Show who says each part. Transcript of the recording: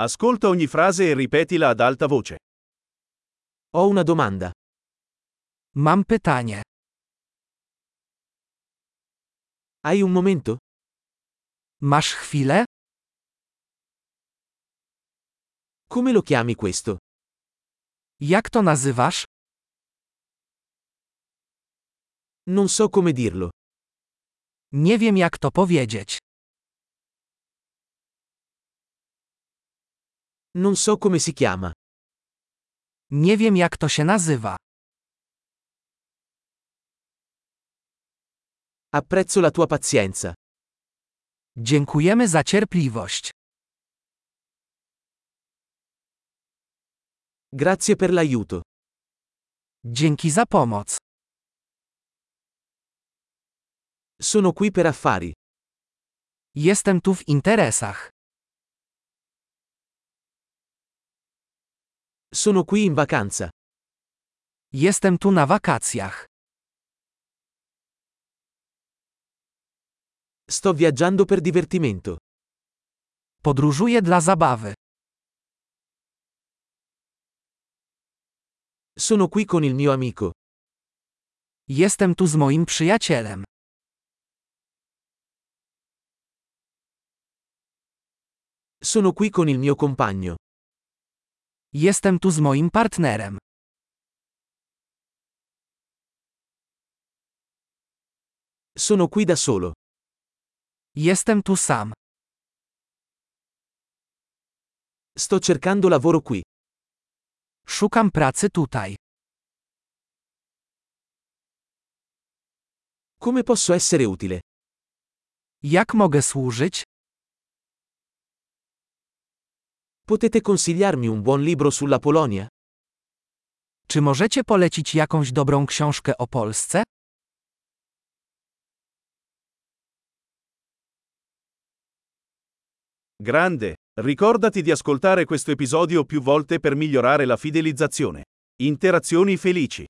Speaker 1: Ascolta ogni frase e ripetila ad alta voce. Ho una domanda.
Speaker 2: Mam pytanie.
Speaker 1: Hai un momento?
Speaker 2: Masz chwilę?
Speaker 1: Come lo chiami questo?
Speaker 2: Jak to nazywasz?
Speaker 1: Non so come dirlo.
Speaker 2: Nie wiem jak to powiedzieć.
Speaker 1: Non so come si chiama.
Speaker 2: Nie wiem jak to się nazywa.
Speaker 1: Apprezzo la tua pazienza.
Speaker 2: Dziękujemy za cierpliwość.
Speaker 1: Grazie per l'aiuto.
Speaker 2: Dzięki za pomoc.
Speaker 1: Sono qui per affari.
Speaker 2: Jestem tu w interesach.
Speaker 1: Sono qui in vacanza.
Speaker 2: Jestem tu na wakacjach.
Speaker 1: Sto viaggiando per divertimento.
Speaker 2: Podróżuję dla zabawy.
Speaker 1: Sono qui con il mio amico.
Speaker 2: Jestem tu z moim przyjacielem.
Speaker 1: Sono qui con il mio compagno.
Speaker 2: Jestem tu z moim partnerem.
Speaker 1: Sono qui da solo.
Speaker 2: Jestem tu sam.
Speaker 1: Sto cercando lavoro qui.
Speaker 2: Szukam pracy tutaj.
Speaker 1: Come posso essere utile?
Speaker 2: Jak mogę służyć?
Speaker 1: Potete consigliarmi un buon libro sulla Polonia?
Speaker 2: Czy możecie polecić jakąś dobrą książkę o Polsce?
Speaker 1: Grande! Ricordati di ascoltare questo episodio più volte per migliorare la fidelizzazione. Interazioni felici.